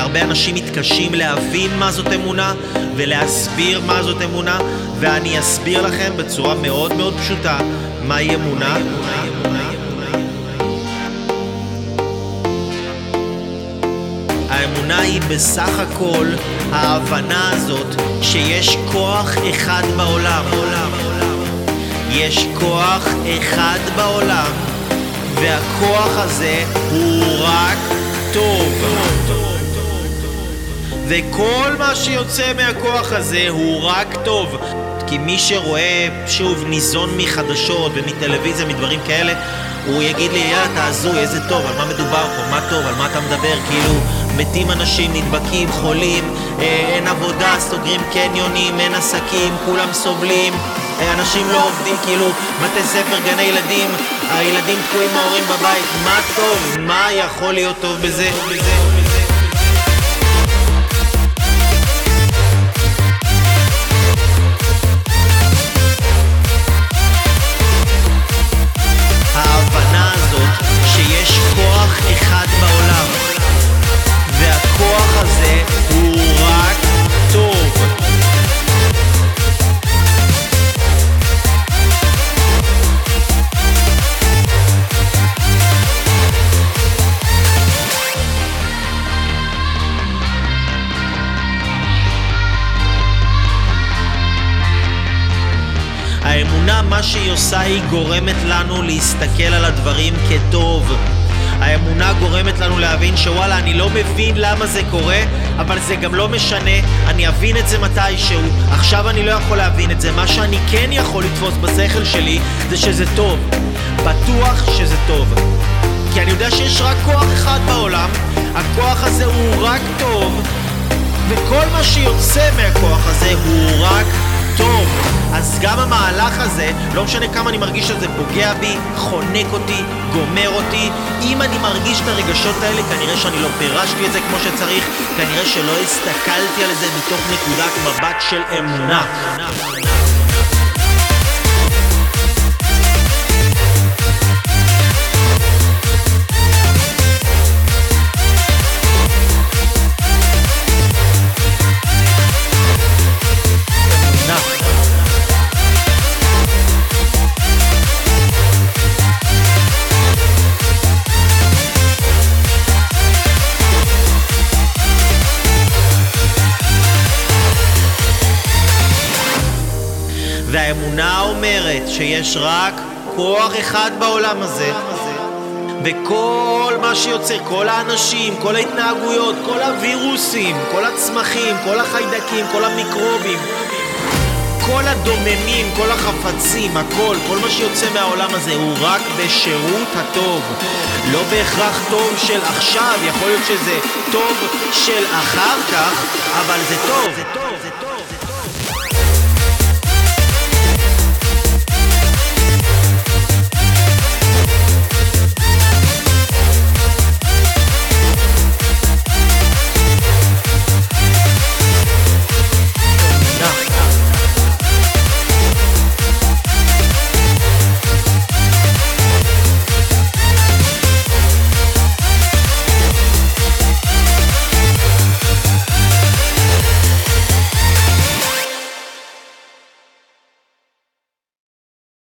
הרבה אנשים מתקשים להבין מה זאת אמונה ולהסביר מה זאת אמונה, ואני אסביר לכם בצורה מאוד מאוד פשוטה מהי אמונה. האמונה היא בסך הכל ההבנה הזאת שיש כוח אחד בעולם. יש כוח אחד בעולם, והכוח הזה הוא רק טוב. וכל מה שיוצא מהכוח הזה הוא רק טוב. כי מי שרואה, שוב, ניזון מחדשות ומטלוויזיה, מדברים כאלה, הוא יגיד לי, יאללה, אתה הזוי, איזה טוב, על מה מדובר פה, מה טוב, על מה אתה מדבר, כאילו, מתים אנשים, נדבקים, חולים, אה, אין עבודה, סוגרים קניונים, אין עסקים, כולם סובלים, אה, אנשים לא עובדים, כאילו, בתי ספר, גני ילדים, הילדים תקועים מההורים בבית, מה טוב, מה יכול להיות טוב בזה? ההבנה האמונה, מה שהיא עושה, היא גורמת לנו להסתכל על הדברים כטוב. האמונה גורמת לנו להבין שוואלה, אני לא מבין למה זה קורה, אבל זה גם לא משנה, אני אבין את זה מתישהו. עכשיו אני לא יכול להבין את זה. מה שאני כן יכול לתפוס בשכל שלי, זה שזה טוב. בטוח שזה טוב. כי אני יודע שיש רק כוח אחד בעולם, הכוח הזה הוא רק טוב, וכל מה שיוצא מהכוח הזה הוא רק טוב. אז גם המהלך הזה, לא משנה כמה אני מרגיש שזה פוגע בי, חונק אותי, גומר אותי, אם אני מרגיש את הרגשות האלה, כנראה שאני לא פירשתי את זה כמו שצריך, כנראה שלא הסתכלתי על זה מתוך נקודת מבט של אמונה. והאמונה אומרת שיש רק כוח אחד בעולם הזה וכל מה שיוצר, כל האנשים, כל ההתנהגויות, כל הווירוסים, כל הצמחים, כל החיידקים, כל המיקרובים כל הדוממים, כל החפצים, הכל, כל מה שיוצא מהעולם הזה הוא רק בשירות הטוב. לא בהכרח טוב של עכשיו, יכול להיות שזה טוב של אחר כך, אבל זה טוב.